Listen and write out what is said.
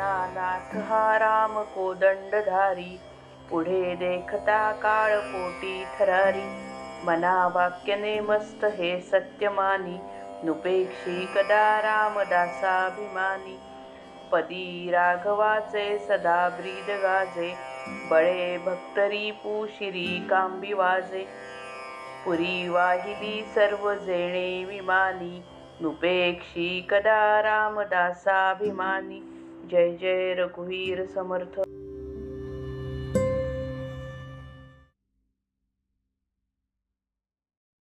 नाथ हा राम कोदंडधारी पुढे देखता काळ पोटी थरारी मना वाक्यने मस्त हे सत्यमानी नुपेक्षी कदा रामदासाभिमानी. पदी राघवाचे सदा ब्रीद गाजे बळे भक्तरी पुशिरी कांबी वाजे. पुरी वाहिली सर्व जेणे विमानी नुपेक्षी कदा रामदासाभिमानी. जय जय रघुवीर समर्थ.